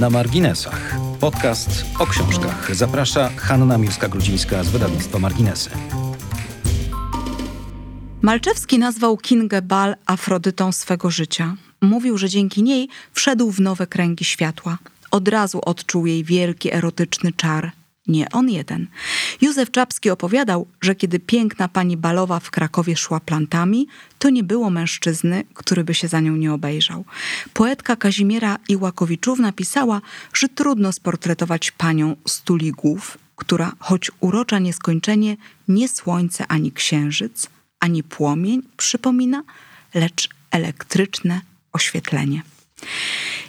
Na marginesach. Podcast o książkach. Zaprasza Hanna Miłska-Grudzińska z wydawnictwa Marginesy. Malczewski nazwał Kingę Bal Afrodytą swego życia. Mówił, że dzięki niej wszedł w nowe kręgi światła. Od razu odczuł jej wielki erotyczny czar. Nie on jeden. Józef Czapski opowiadał, że kiedy piękna pani Balowa w Krakowie szła plantami, to nie było mężczyzny, który by się za nią nie obejrzał. Poetka Kazimiera Iłakowiczów napisała, że trudno sportretować panią Stuligów, która, choć urocza nieskończenie, nie słońce ani księżyc, ani płomień przypomina, lecz elektryczne oświetlenie.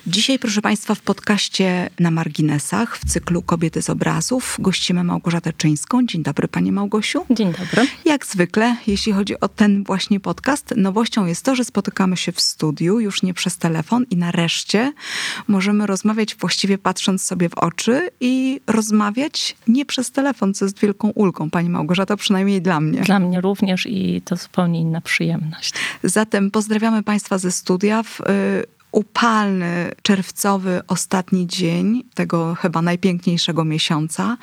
Dzisiaj, proszę Państwa, w podcaście na marginesach w cyklu Kobiety z obrazów gościmy Małgorzatę Czyńską. Dzień dobry, Pani Małgosiu. Dzień dobry. Jak zwykle, jeśli chodzi o ten właśnie podcast, nowością jest to, że spotykamy się w studiu, już nie przez telefon i nareszcie możemy rozmawiać właściwie patrząc sobie w oczy i rozmawiać nie przez telefon, co jest wielką ulgą, Pani Małgorzata, przynajmniej dla mnie. Dla mnie również i to zupełnie inna przyjemność. Zatem pozdrawiamy Państwa ze studia w y, upalny, czerwcowy ostatni dzień tego chyba najpiękniejszego miesiąca.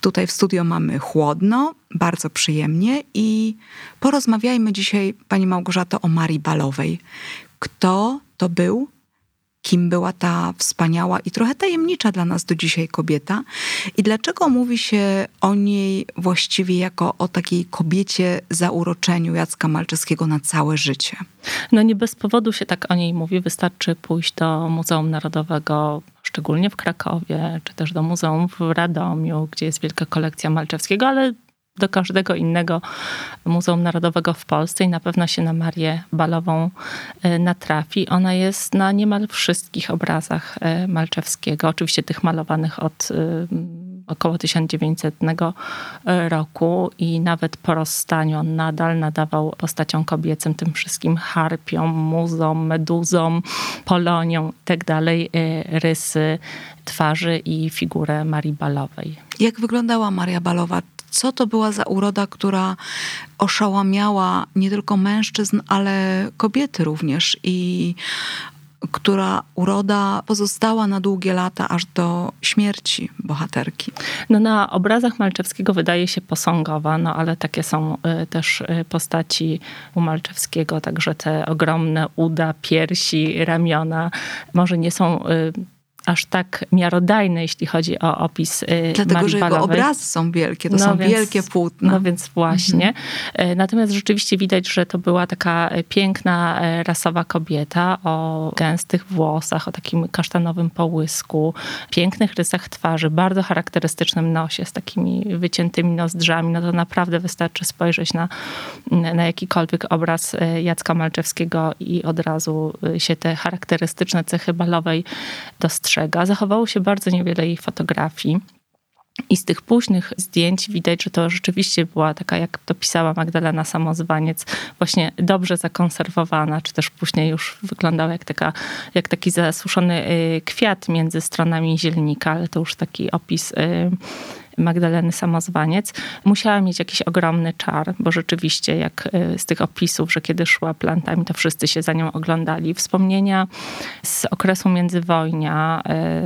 Tutaj w studio mamy chłodno, bardzo przyjemnie i porozmawiajmy dzisiaj, Pani Małgorzato, o Marii Balowej. Kto to był? Kim była ta wspaniała i trochę tajemnicza dla nas do dzisiaj kobieta i dlaczego mówi się o niej właściwie jako o takiej kobiecie zauroczeniu Jacka Malczewskiego na całe życie. No nie bez powodu się tak o niej mówi. Wystarczy pójść do Muzeum Narodowego szczególnie w Krakowie, czy też do Muzeum w Radomiu, gdzie jest wielka kolekcja Malczewskiego, ale do każdego innego Muzeum Narodowego w Polsce i na pewno się na Marię Balową e, natrafi. Ona jest na niemal wszystkich obrazach e, Malczewskiego, oczywiście tych malowanych od e, około 1900 roku i nawet po rozstaniu on nadal nadawał postaciom kobiecym, tym wszystkim harpiom, muzom, meduzom, poloniom itd. Tak rysy twarzy i figurę Marii Balowej. Jak wyglądała Maria Balowa? Co to była za uroda, która oszałamiała nie tylko mężczyzn, ale kobiety również i która uroda pozostała na długie lata aż do śmierci bohaterki. No na obrazach Malczewskiego wydaje się posągowa, no ale takie są y, też y, postaci u Malczewskiego, także te ogromne uda, piersi, ramiona może nie są y, aż tak miarodajne, jeśli chodzi o opis y, Dlatego, Marii że jego obrazy są wielkie, to no są więc, wielkie płótna. No więc właśnie. Mhm. Natomiast rzeczywiście widać, że to była taka y, piękna, rasowa kobieta o gęstych włosach, o takim kasztanowym połysku, pięknych rysach twarzy, bardzo charakterystycznym nosie z takimi wyciętymi nozdrzami. No to naprawdę wystarczy spojrzeć na, na jakikolwiek obraz Jacka Malczewskiego i od razu się te charakterystyczne cechy balowej dostrzega Zachowało się bardzo niewiele jej fotografii. I z tych późnych zdjęć widać, że to rzeczywiście była taka, jak to pisała Magdalena Samozwaniec, właśnie dobrze zakonserwowana, czy też później już wyglądała jak, taka, jak taki zasuszony y, kwiat między stronami zielnika, ale to już taki opis y, Magdaleny Samozwaniec, musiała mieć jakiś ogromny czar, bo rzeczywiście jak y, z tych opisów, że kiedy szła plantami, to wszyscy się za nią oglądali. Wspomnienia z okresu międzywojnia,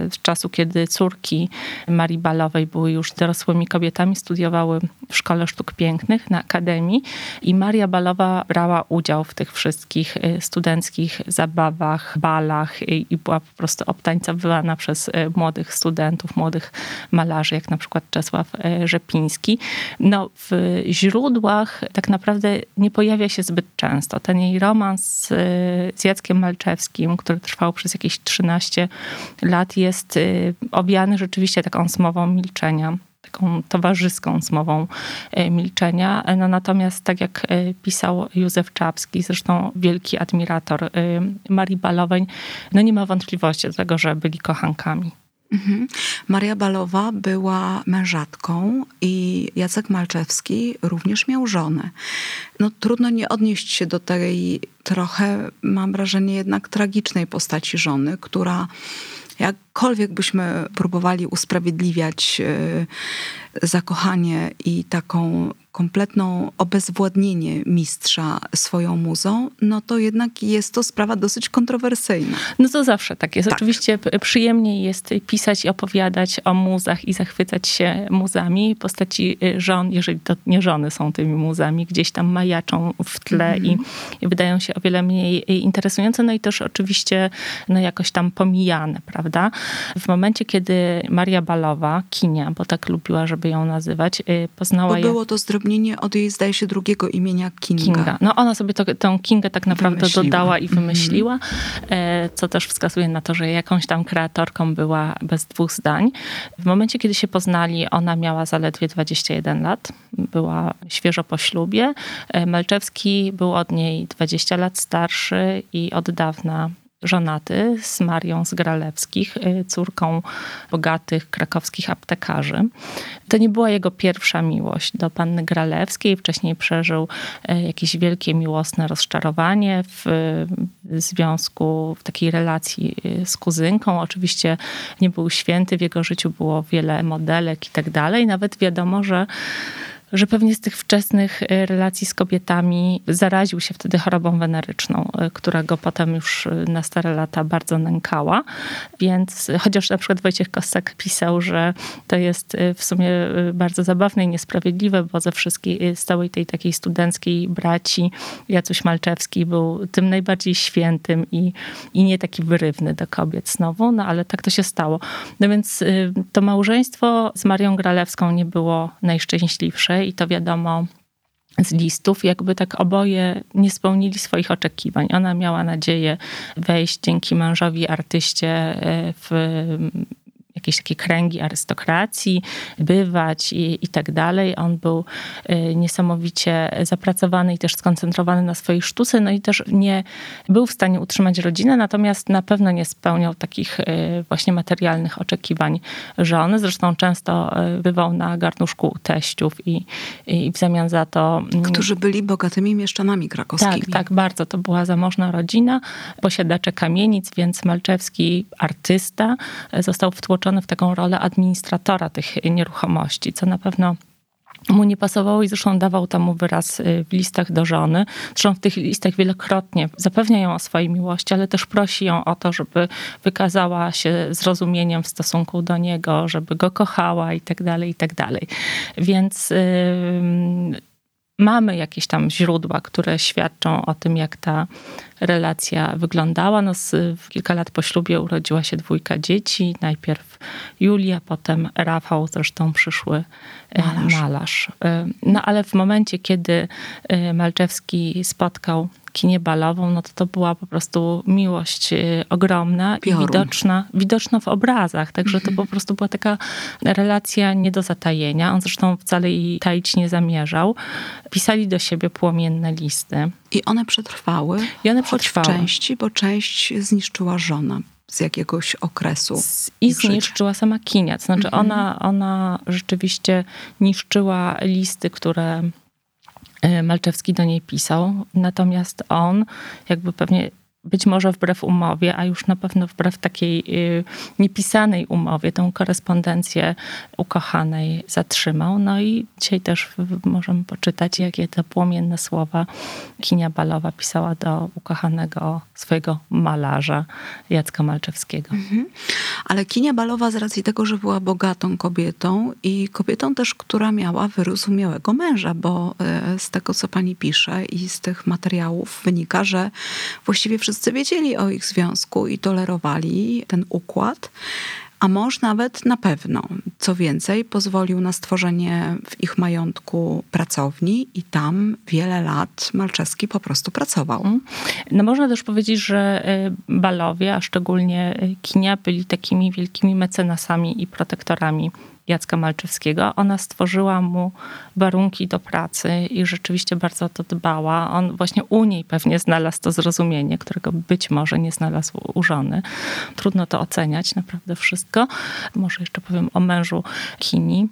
y, z czasu, kiedy córki Marii Balowej były już dorosłymi kobietami, studiowały w Szkole Sztuk Pięknych na Akademii i Maria Balowa brała udział w tych wszystkich y, studenckich zabawach, balach i była po prostu obtańcowywana przez młodych studentów, młodych malarzy, jak na przykład Czesław e, Rzepiński. No, w źródłach tak naprawdę nie pojawia się zbyt często. Ten jej romans z, e, z Jackiem Malczewskim, który trwał przez jakieś 13 lat, jest e, owiany rzeczywiście taką smową milczenia taką towarzyską smową milczenia. No natomiast tak jak pisał Józef Czapski, zresztą wielki admirator Marii Balowej, no nie ma wątpliwości do tego, że byli kochankami. Mhm. Maria Balowa była mężatką i Jacek Malczewski również miał żonę. No trudno nie odnieść się do tej trochę, mam wrażenie, jednak tragicznej postaci żony, która jak jakkolwiek byśmy próbowali usprawiedliwiać e, zakochanie i taką kompletną obezwładnienie mistrza swoją muzą, no to jednak jest to sprawa dosyć kontrowersyjna. No to zawsze tak jest. Tak. Oczywiście przyjemniej jest pisać i opowiadać o muzach i zachwycać się muzami. Postaci y, żon, jeżeli to nie żony są tymi muzami, gdzieś tam majaczą w tle mm. i, wydają się o wiele mniej interesujące, no i też oczywiście no jakoś tam pomijane, prawda? W momencie, kiedy Maria Balowa, Kinia, bo tak lubiła, żeby ją nazywać, y, poznała... Bo było to zdrobnienie od jej, zdaje się, drugiego imienia Kinga. Kinga. No ona sobie to, tą Kingę tak naprawdę wymyśliła. dodała i wymyśliła, mm. co też wskazuje na to, że jakąś tam kreatorką była bez dwóch zdań. W momencie, kiedy się poznali, ona miała zaledwie 21 lat, była świeżo po ślubie. E, Melczewski był od niej 20 lat starszy i od dawna żonaty z Marią z Gralewskich, y, córką bogatych krakowskich aptekarzy. To nie była jego pierwsza miłość do panny Gralewskiej. Wcześniej przeżył y, jakieś wielkie miłosne rozczarowanie w związku, w takiej relacji y, z kuzynką. Oczywiście nie był święty, w jego życiu było wiele modelek i tak dalej. Nawet wiadomo, że że pewnie z tych wczesnych e, relacji z kobietami zaraził się wtedy chorobą weneryczną, e, która go potem już e, na stare lata bardzo nękała. Więc chociaż na przykład Wojciech Kossak pisał, że to jest w sumie bardzo zabawne i niesprawiedliwe, bo ze wszystkiej, z całej tej takiej studenckiej braci Jacuś Malczewski był tym najbardziej świętym i, i nie taki wyrywny do kobiet znowu, no ale tak to się stało. No więc to małżeństwo z Marią Gralewską nie było najszczęśliwsze i to wiadomo z listów, jakby tak oboje nie spełnili swoich oczekiwań. Ona miała nadzieję wejść dzięki mężowi artyście e, w jakieś takie kręgi arystokracji, bywać i, i tak dalej. On był y, niesamowicie zapracowany i też skoncentrowany na swojej sztuce, no i też nie był w stanie utrzymać rodziny, natomiast na pewno nie spełniał takich y, właśnie materialnych oczekiwań żony. Zresztą często y, bywał na garnuszku teściów i, i w zamian za to... Mm, Którzy byli bogatymi mieszczanami krakowskimi. Tak, tak, bardzo. To była zamożna rodzina, posiadacze kamienic, więc Malczewski, artysta, został wtłoczony wtłoczony w taką rolę administratora tych nieruchomości, co na pewno mu nie pasowało i zresztą dawał temu wyraz y, w listach do żony. Zresztą w tych listach wielokrotnie zapewnia ją o swojej miłości, ale też prosi ją o to, żeby wykazała się zrozumieniem w stosunku do niego, żeby go kochała i tak dalej, i tak dalej. Więc yy, mamy jakieś tam źródła, które świadczą o tym, jak ta relacja wyglądała. No, z, kilka lat po ślubie urodziła się dwójka dzieci. Najpierw Julia, potem Rafał, zresztą przyszły e, malarz. malarz. E, no ale w momencie, kiedy e, Malczewski spotkał kinię balową, no to to była po prostu miłość ogromna Piorun. i widoczna, widoczna w obrazach. Także to po prostu była taka relacja nie do zatajenia. On zresztą wcale jej taić nie zamierzał. Pisali do siebie płomienne listy. I one przetrwały? I one przetrwały. w części, bo część zniszczyła żona z jakiegoś okresu. I zniszczyła sama kinia. To znaczy mhm. ona, ona rzeczywiście niszczyła listy, które E, Malczewski do niej pisał. Natomiast on, jakby pewnie być może wbrew umowie, a już na pewno wbrew takiej y, niepisanej umowie, tą korespondencję ukochanej zatrzymał. No i dzisiaj też możemy poczytać, jakie te płomienne słowa Kinia Balowa pisała do ukochanego swojego malarza Jacka Malczewskiego. Mhm. Ale Kinia Balowa z racji tego, że była bogatą kobietą i kobietą też, która miała wyrozumiałego męża, bo e, z tego, co pani pisze i z tych materiałów wynika, że właściwie wszyscy wszyscy wiedzieli o ich związku i tolerowali ten układ. A mąż nawet na pewno. Co więcej, pozwolił na stworzenie w ich majątku pracowni i tam wiele lat Malczewski po prostu pracował. No można też powiedzieć, że y, Balowie, a szczególnie Kinia, byli takimi wielkimi mecenasami i protektorami Jacka Malczewskiego. Ona stworzyła mu warunki do pracy i rzeczywiście bardzo o to dbała. On właśnie u niej pewnie znalazł to zrozumienie, którego być może nie znalazł u żony. Trudno to oceniać, naprawdę wszystko. Może jeszcze powiem o mężu Kini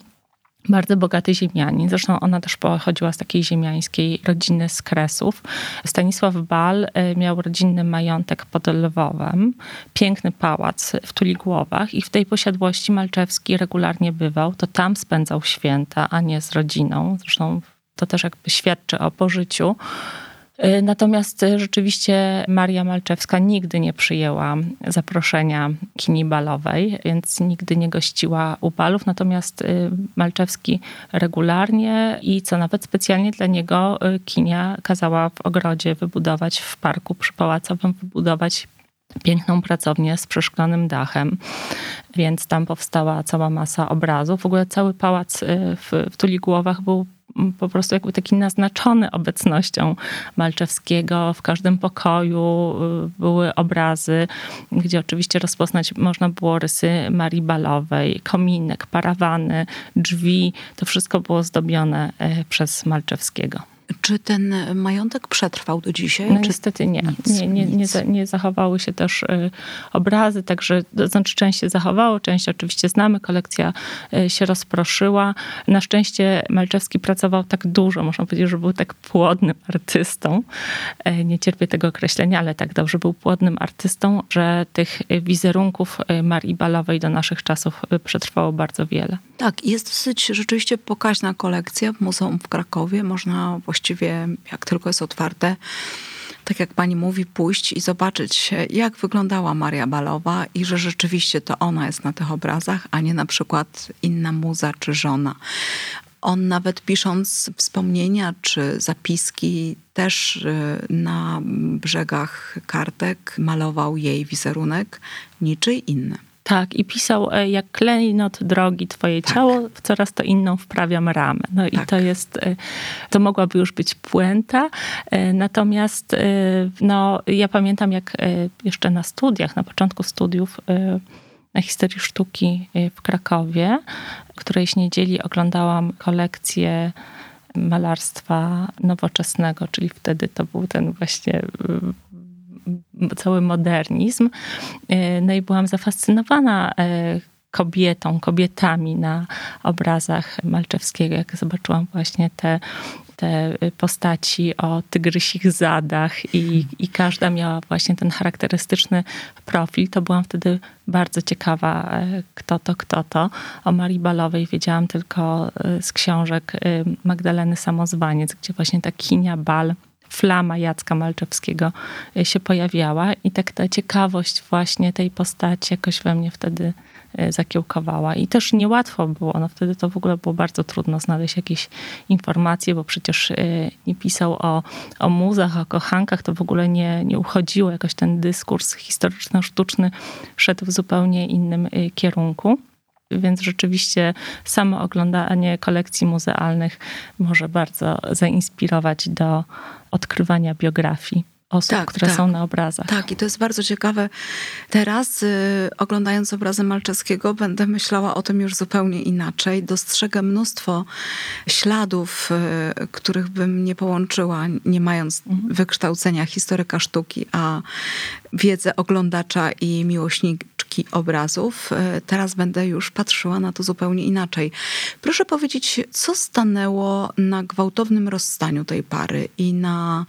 bardzo bogaty ziemianin. Zresztą ona też pochodziła z takiej ziemiańskiej rodziny z Kresów. Stanisław Bal e, miał rodzinny majątek pod Lwowem, piękny pałac w Tuligłowach i w tej posiadłości Malczewski regularnie bywał. To tam spędzał święta, a nie z rodziną. Zresztą to też jakby świadczy o pożyciu. Y, natomiast y, rzeczywiście Maria Malczewska nigdy nie przyjęła zaproszenia kini balowej, więc nigdy nie gościła u balów. Natomiast y, Malczewski regularnie i co nawet specjalnie dla niego kinia kazała w ogrodzie wybudować, w parku przypałacowym wybudować piękną pracownię z przeszklonym dachem, więc tam powstała cała masa obrazów. W ogóle cały pałac w, w Tuligłowach był po prostu jakby taki naznaczony obecnością Malczewskiego. W każdym pokoju y, były obrazy, gdzie oczywiście rozpoznać można było rysy Marii Balowej, kominek, parawany, drzwi. To wszystko było zdobione y, przez Malczewskiego. Czy ten majątek przetrwał do dzisiaj? No Czy... niestety nie. Nic, nie, nie, nie, nie, zachowały się też y, obrazy, także to znaczy część się zachowało, część oczywiście znamy, kolekcja y, się rozproszyła. Na szczęście Malczewski pracował tak dużo, można powiedzieć, że był tak płodnym artystą. Y, nie cierpię tego określenia, ale tak dobrze był płodnym artystą, że tych wizerunków Marii Balowej do naszych czasów przetrwało bardzo wiele. Tak, jest dosyć rzeczywiście pokaźna kolekcja w Muzeum w Krakowie. Można właściwie, jak tylko jest otwarte, tak jak pani mówi, pójść i zobaczyć, jak wyglądała Maria Balowa i że rzeczywiście to ona jest na tych obrazach, a nie na przykład inna muza czy żona. On nawet pisząc wspomnienia czy zapiski, też y, na brzegach kartek malował jej wizerunek, niczyj inny. Tak, i pisał, e, jak klejnot drogi twoje tak. ciało, w coraz to inną wprawiam ramę. No tak. i to jest, e, to mogłaby już być puenta. E, natomiast no, ja pamiętam, jak jeszcze na studiach, na początku studiów na historii sztuki w Krakowie, którejś niedzieli oglądałam kolekcję malarstwa nowoczesnego, czyli wtedy to był ten właśnie cały modernizm. E, no i byłam zafascynowana e, kobietą, kobietami na obrazach Malczewskiego, jak zobaczyłam właśnie te, te postaci o tygrysich zadach i, i każda miała właśnie ten charakterystyczny profil, to byłam wtedy bardzo ciekawa, e, kto to, kto to. O Marii Balowej wiedziałam tylko z książek Magdaleny Samozwaniec, gdzie właśnie ta kinia Bal flama Jacka Malczewskiego e, się pojawiała i tak ta ciekawość właśnie tej postaci jakoś we mnie wtedy e, zakiełkowała. I też niełatwo było, no wtedy to w ogóle było bardzo trudno znaleźć jakieś informacje, bo przecież e, nie pisał o, o muzach, o kochankach, to w ogóle nie, nie uchodziło, jakoś ten dyskurs historyczno-sztuczny szedł w zupełnie innym kierunku więc rzeczywiście samo oglądanie kolekcji muzealnych może bardzo zainspirować do odkrywania biografii osób, tak, które tak. są na obrazach. Tak, i to jest bardzo ciekawe. Teraz, y, oglądając obrazy Malczewskiego, będę myślała o tym już zupełnie inaczej. Dostrzegę mnóstwo śladów, y, których bym nie połączyła, nie mając mhm. wykształcenia historyka sztuki, a wiedzę oglądacza i obrazów. Y, teraz będę już patrzyła na to zupełnie inaczej. Proszę powiedzieć, co stanęło na gwałtownym rozstaniu tej pary i na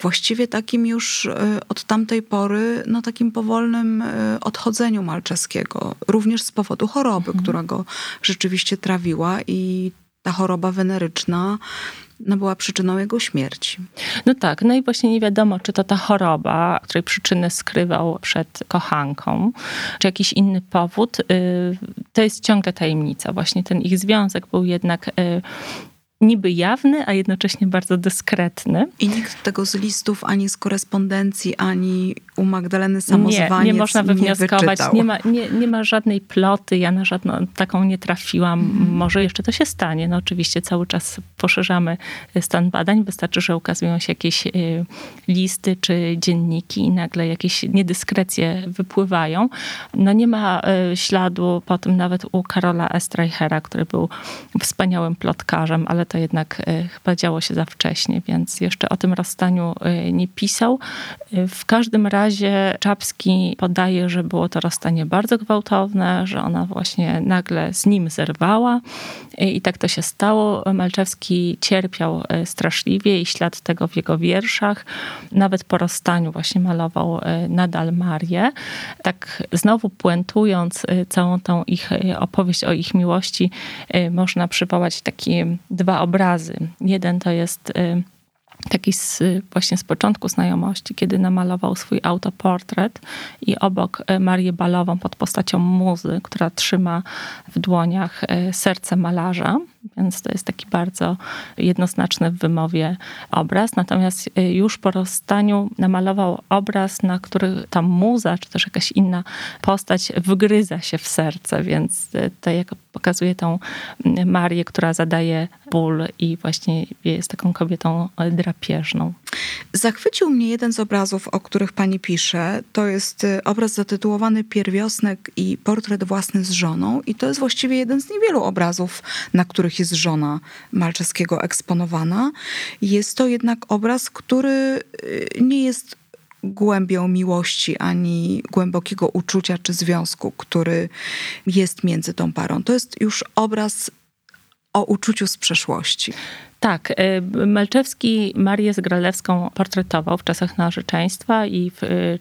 właściwie takim już e, od tamtej pory, no takim powolnym e, odchodzeniu Malczeskiego, również z powodu choroby, mhm. która go rzeczywiście trawiła i ta choroba weneryczna no, była przyczyną jego śmierci. No tak, no i właśnie nie wiadomo, czy to ta choroba, której przyczynę skrywał przed kochanką, czy jakiś inny powód. Y, to jest ciągle tajemnica. Właśnie ten ich związek był jednak y, niby jawny, a jednocześnie bardzo dyskretny. I nikt tego z listów, ani z korespondencji, ani u Magdaleny Samozwaniec nie, nie można wywnioskować. Nie, nie, ma, nie, nie ma żadnej ploty, ja na żadną taką nie trafiłam. Hmm. Może jeszcze to się stanie. No oczywiście cały czas poszerzamy stan badań. Wystarczy, że ukazują się jakieś y, listy czy dzienniki i nagle jakieś niedyskrecje wypływają. No nie ma y, śladu po tym nawet u Karola Estreichera, który był wspaniałym plotkarzem, ale to jednak chyba działo się za wcześnie, więc jeszcze o tym rozstaniu nie pisał. W każdym razie Czapski podaje, że było to rozstanie bardzo gwałtowne, że ona właśnie nagle z nim zerwała i tak to się stało. Malczewski cierpiał straszliwie i ślad tego w jego wierszach. Nawet po rozstaniu właśnie malował nadal Marię. Tak znowu puentując całą tą ich opowieść o ich miłości, można przywołać takie dwa obrazy. Jeden to jest y, taki z, właśnie z początku znajomości, kiedy namalował swój autoportret i obok y, Marię Balową pod postacią muzy, która trzyma w dłoniach y, serce malarza. Więc to jest taki bardzo jednoznaczny w wymowie obraz. Natomiast już po rozstaniu namalował obraz, na który ta muza, czy też jakaś inna postać wgryza się w serce. Więc to jak pokazuje tą Marię, która zadaje ból i właśnie jest taką kobietą drapieżną. Zachwycił mnie jeden z obrazów, o których pani pisze. To jest y, obraz zatytułowany Pierwiosnek i portret własny z żoną. I to jest właściwie jeden z niewielu obrazów, na których jest żona Malczewskiego eksponowana. Jest to jednak obraz, który y, nie jest głębią miłości, ani głębokiego uczucia czy związku, który jest między tą parą. To jest już obraz o uczuciu z przeszłości. Tak, y, Malczewski Marię Zgralewską portretował w czasach narzeczeństwa i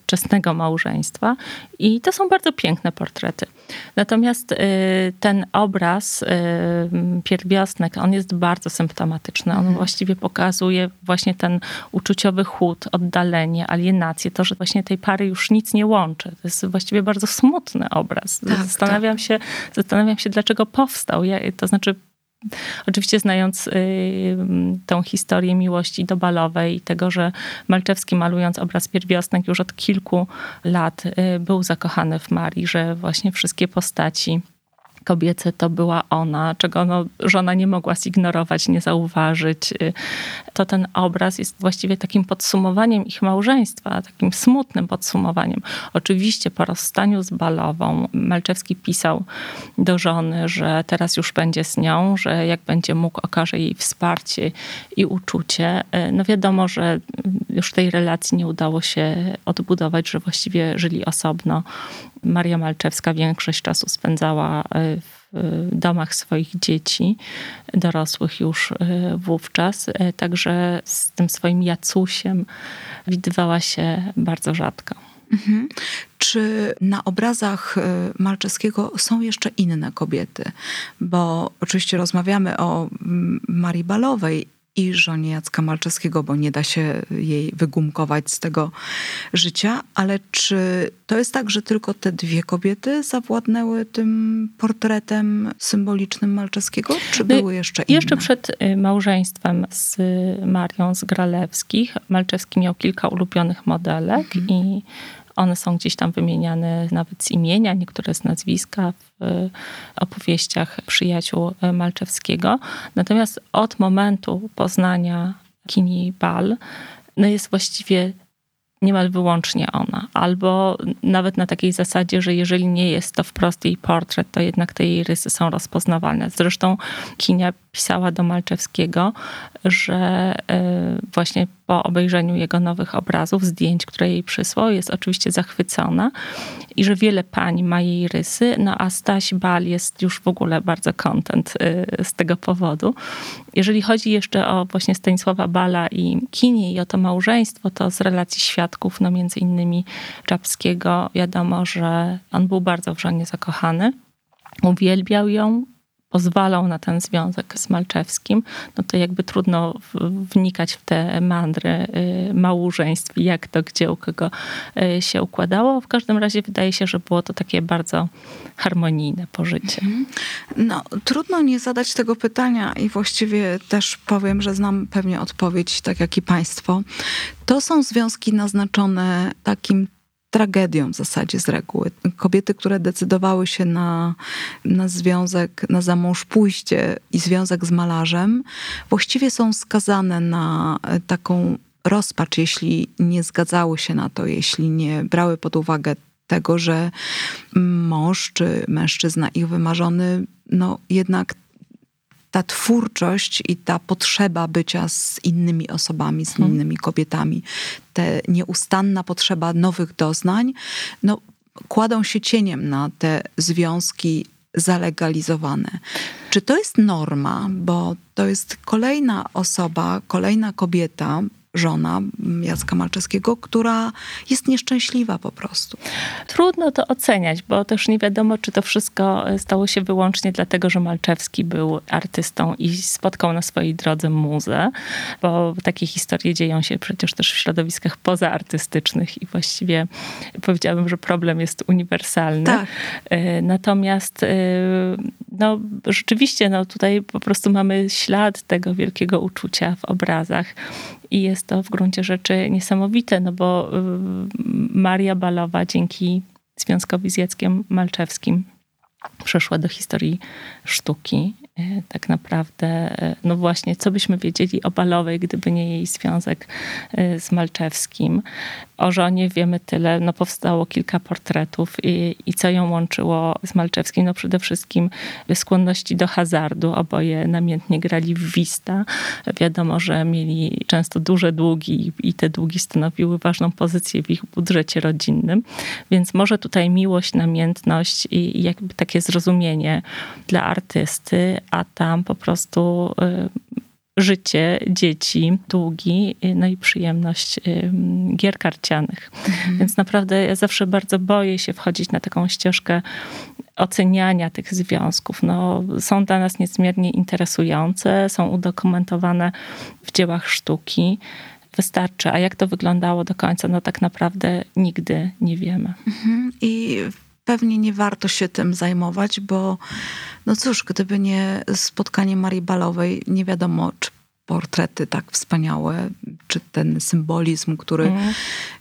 wczesnego małżeństwa i to są bardzo piękne portrety. Natomiast y, ten obraz, y, pierwiosnek, on jest bardzo symptomatyczny. On mhm. właściwie pokazuje właśnie ten uczuciowy chłód, oddalenie, alienację, to, że właśnie tej pary już nic nie łączy. To jest właściwie bardzo smutny obraz. Tak, zastanawiam, tak. Się, zastanawiam się, dlaczego powstał. Ja, to znaczy Oczywiście znając y, tą historię miłości dobalowej i tego, że Malczewski malując obraz Pierwiosnek już od kilku lat y, był zakochany w Marii, że właśnie wszystkie postaci kobiece to była ona, czego no, żona nie mogła zignorować, nie zauważyć. Y, to ten obraz jest właściwie takim podsumowaniem ich małżeństwa, takim smutnym podsumowaniem. Oczywiście po rozstaniu z Balową Malczewski pisał do żony, że teraz już będzie z nią, że jak będzie mógł, okaże jej wsparcie i uczucie. Y, no wiadomo, że już tej relacji nie udało się odbudować, że właściwie żyli osobno. Maria Malczewska większość czasu spędzała y, w domach swoich dzieci, dorosłych już y, wówczas. Także z tym swoim Jacusiem widywała się bardzo rzadko. Mhm. Czy na obrazach Malczewskiego są jeszcze inne kobiety? Bo oczywiście rozmawiamy o mm, Marii Balowej i żonie Jacka Malczewskiego, bo nie da się jej wygumkować z tego życia. Ale czy to jest tak, że tylko te dwie kobiety zawładnęły tym portretem symbolicznym Malczewskiego, czy no były jeszcze inne? Jeszcze przed y, małżeństwem z Marią z Gralewskich Malczewski miał kilka ulubionych modelek mhm. i one są gdzieś tam wymieniane nawet z imienia, niektóre z nazwiska w e, opowieściach przyjaciół e, Malczewskiego. Natomiast od momentu poznania Kini Bal no jest właściwie niemal wyłącznie ona. Albo nawet na takiej zasadzie, że jeżeli nie jest to wprost jej portret, to jednak te jej rysy są rozpoznawalne. Zresztą Kinia pisała do Malczewskiego, że e, właśnie po obejrzeniu jego nowych obrazów, zdjęć, które jej przysłał, jest oczywiście zachwycona i że wiele pań ma jej rysy, no a Staś Bal jest już w ogóle bardzo kontent e, z tego powodu. Jeżeli chodzi jeszcze o właśnie Stanisława Bala i Kinie i o to małżeństwo, to z relacji świadków, no między innymi Czapskiego, wiadomo, że on był bardzo w zakochany. Uwielbiał ją, pozwalał na ten związek z Malczewskim, no to jakby trudno wnikać w te mandry y, małżeństw, jak to gdzie u kogo y, się układało. W każdym razie wydaje się, że było to takie bardzo harmonijne pożycie. Mhm. No, trudno nie zadać tego pytania i właściwie też powiem, że znam pewnie odpowiedź, tak jak i państwo. To są związki naznaczone takim tragedią w zasadzie z reguły. Kobiety, które decydowały się na, na związek, na zamąż pójście i związek z malarzem, właściwie są skazane na taką rozpacz, jeśli nie zgadzały się na to, jeśli nie brały pod uwagę tego, że mąż czy mężczyzna ich wymarzony, no jednak ta twórczość i ta potrzeba bycia z innymi osobami, z Mhm. innymi kobietami, te nieustanna potrzeba nowych doznań, no, kładą się cieniem na te związki zalegalizowane. Czy to jest norma, bo to jest kolejna osoba, kolejna kobieta, żona Jacka Malczewskiego, która jest nieszczęśliwa po prostu. Trudno to oceniać, bo też nie wiadomo, czy to wszystko stało się wyłącznie dlatego, że Malczewski był artystą i spotkał na swojej drodze muzę, bo takie historie dzieją się przecież też w środowiskach pozaartystycznych i właściwie powiedziałabym, że problem jest uniwersalny. Tak. E, Natomiast e, no, rzeczywiście no, tutaj po prostu mamy ślad tego wielkiego uczucia w obrazach. I jest to w gruncie rzeczy niesamowite, no bo y, Maria Balowa dzięki związkowi z Jackiem Malczewskim przeszła do historii sztuki. Y, Tak naprawdę, y, no właśnie, co byśmy wiedzieli o Balowej, gdyby nie jej związek y, z Malczewskim. O żonie wiemy tyle, no powstało kilka portretów i, i co ją łączyło z Malczewskim? No przede wszystkim skłonności do hazardu. Oboje namiętnie grali w wista. Wiadomo, że mieli często duże długi i te długi stanowiły ważną pozycję w ich budżecie rodzinnym. Więc może tutaj miłość, namiętność i jakby takie zrozumienie dla artysty, a tam po prostu y, życie, dzieci, długi, y, no i przyjemność y, gier karcianych. Więc naprawdę ja zawsze bardzo boję się wchodzić na taką ścieżkę oceniania tych związków. No, są dla nas niezmiernie interesujące, są udokumentowane w dziełach sztuki. Wystarczy. A jak to wyglądało do końca, no tak naprawdę nigdy nie wiemy. Mhm. I pewnie nie warto się tym zajmować, bo no cóż, gdyby nie spotkanie Marii Balowej, nie wiadomo, czy portrety tak wspaniałe, czy ten symbolizm, który Mhm.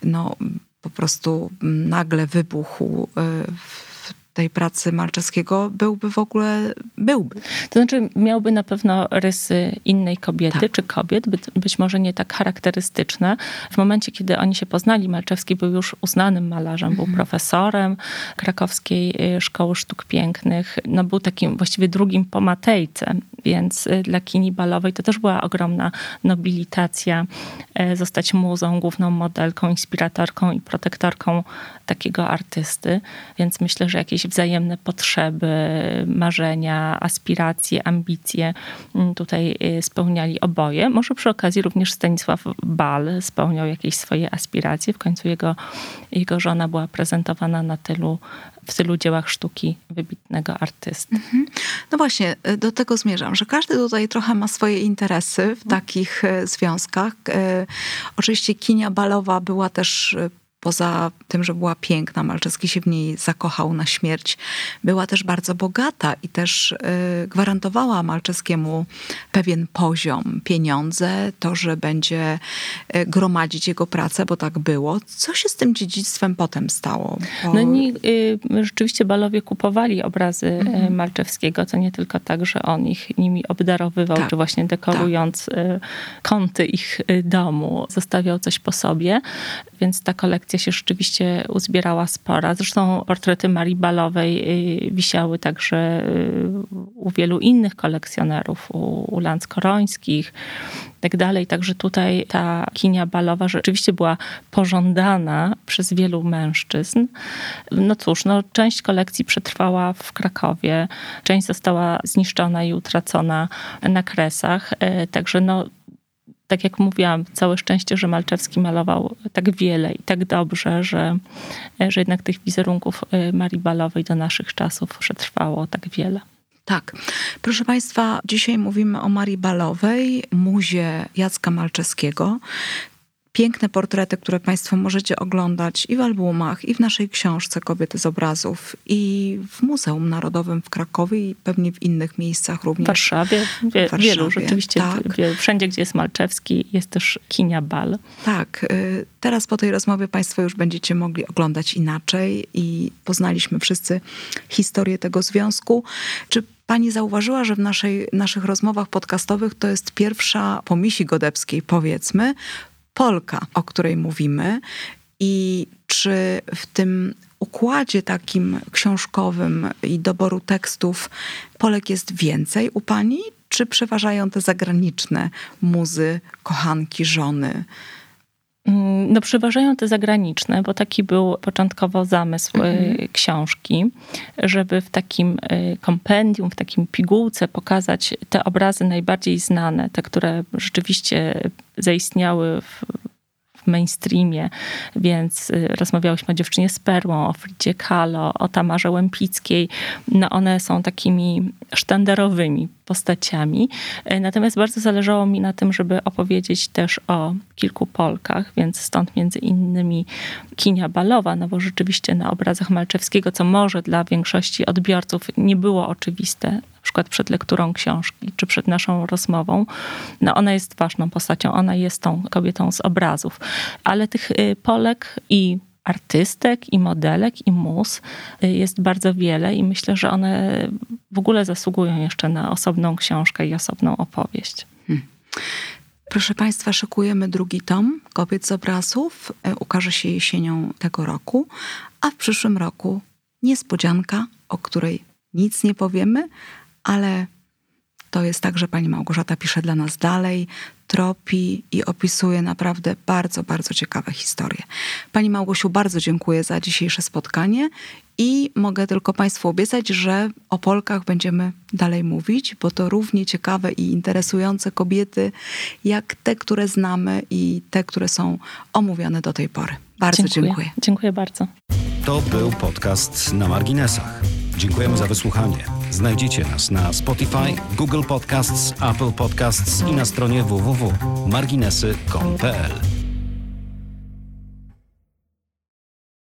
no, po prostu nagle wybuchł y, w tej pracy Malczewskiego, byłby w ogóle, byłby. To znaczy, miałby na pewno rysy innej kobiety, Tak. czy kobiet, być, być może nie tak charakterystyczne. W momencie, kiedy oni się poznali, Malczewski był już uznanym malarzem, był profesorem krakowskiej y, Szkoły Sztuk Pięknych. No, był takim właściwie drugim po Matejce, więc y, dla Kini Balowej to też była ogromna nobilitacja y, zostać muzą, główną modelką, inspiratorką i protektorką takiego artysty. Więc myślę, że jakieś wzajemne potrzeby, marzenia, aspiracje, ambicje mm, tutaj y, spełniali oboje. Może przy okazji również Stanisław Bal spełniał jakieś swoje aspiracje. W końcu jego, jego żona była prezentowana na tylu, w tylu dziełach sztuki wybitnego artysty. No właśnie, y, do tego zmierzam, że każdy tutaj trochę ma swoje interesy w takich y, związkach. Oczywiście Kinia Balowa była też poza tym, że była piękna, Malczewski się w niej zakochał na śmierć, była też bardzo bogata i też y, gwarantowała Malczewskiemu pewien poziom, pieniądze, to, że będzie y, gromadzić jego pracę, bo tak było. Co się z tym dziedzictwem potem stało? Bo... No i y, rzeczywiście balowie kupowali obrazy Mhm. Malczewskiego. To nie tylko tak, że on ich nimi obdarowywał, Tak, czy właśnie dekorując y, kąty ich domu, zostawiał coś po sobie. Więc ta kolekcja się rzeczywiście uzbierała spora. Zresztą portrety Marii Balowej y, wisiały także y, u wielu innych kolekcjonerów, u, u Lanckorońskich i tak dalej. Także tutaj ta kinia balowa rzeczywiście była pożądana przez wielu mężczyzn. No cóż, no, część kolekcji przetrwała w Krakowie, część została zniszczona i utracona na kresach. E, Także no, tak jak mówiłam, całe szczęście, że Malczewski malował tak wiele i tak dobrze, że, że jednak tych wizerunków e, Marii Balowej do naszych czasów przetrwało tak wiele. Tak. Proszę Państwa, dzisiaj mówimy o Marii Balowej, muzie Jacka Malczewskiego. Piękne portrety, które Państwo możecie oglądać i w albumach, i w naszej książce Kobiety z obrazów, i w Muzeum Narodowym w Krakowie, i pewnie w innych miejscach W również. Warszawie, wie, W Warszawie, wielu rzeczywiście, tak. wie, wszędzie gdzie jest Malczewski jest też kinia bal. Tak, y, teraz po tej rozmowie Państwo już będziecie mogli oglądać inaczej i poznaliśmy wszyscy historię tego związku. Czy Pani zauważyła, że w naszej, naszych rozmowach podcastowych to jest pierwsza po Misi Godebskiej, powiedzmy, Polka, o której mówimy i czy w tym układzie takim książkowym i doboru tekstów Polek jest więcej u Pani, czy przeważają te zagraniczne muzy, kochanki, żony? Mm, no, przeważają te zagraniczne, bo taki był początkowo zamysł e, mhm. książki, żeby w takim e, kompendium, w takim pigułce pokazać te obrazy najbardziej znane, te, które rzeczywiście zaistniały w, mainstreamie, więc y, rozmawiałyśmy o dziewczynie z perłą, o Fridzie Kahlo, o Tamarze Łępickiej. No one są takimi sztandarowymi postaciami. Y, natomiast bardzo zależało mi na tym, żeby opowiedzieć też o kilku Polkach, więc stąd między innymi Kinia Balowa, no bo rzeczywiście na obrazach Malczewskiego, co może dla większości odbiorców nie było oczywiste, przykład przed lekturą książki, czy przed naszą rozmową, no ona jest ważną postacią, ona jest tą kobietą z obrazów. Ale tych y, Polek i artystek, i modelek, i mus y, jest bardzo wiele i myślę, że one w ogóle zasługują jeszcze na osobną książkę i osobną opowieść. Hmm. Proszę Państwa, szykujemy drugi tom Kobiet z obrazów. Y, ukaże się jesienią tego roku, a w przyszłym roku niespodzianka, o której nic nie powiemy, ale to jest tak, że pani Małgorzata pisze dla nas dalej, tropi i opisuje naprawdę bardzo, bardzo ciekawe historie. Pani Małgosiu, bardzo dziękuję za dzisiejsze spotkanie i mogę tylko Państwu obiecać, że o Polkach będziemy dalej mówić, bo to równie ciekawe i interesujące kobiety, jak te, które znamy i te, które są omówione do tej pory. Bardzo dziękuję. Dziękuję, dziękuję bardzo. To był podcast na marginesach. Dziękujemy za wysłuchanie. Znajdziecie nas na Spotify, Google Podcasts, Apple Podcasts i na stronie www.marginesy.pl.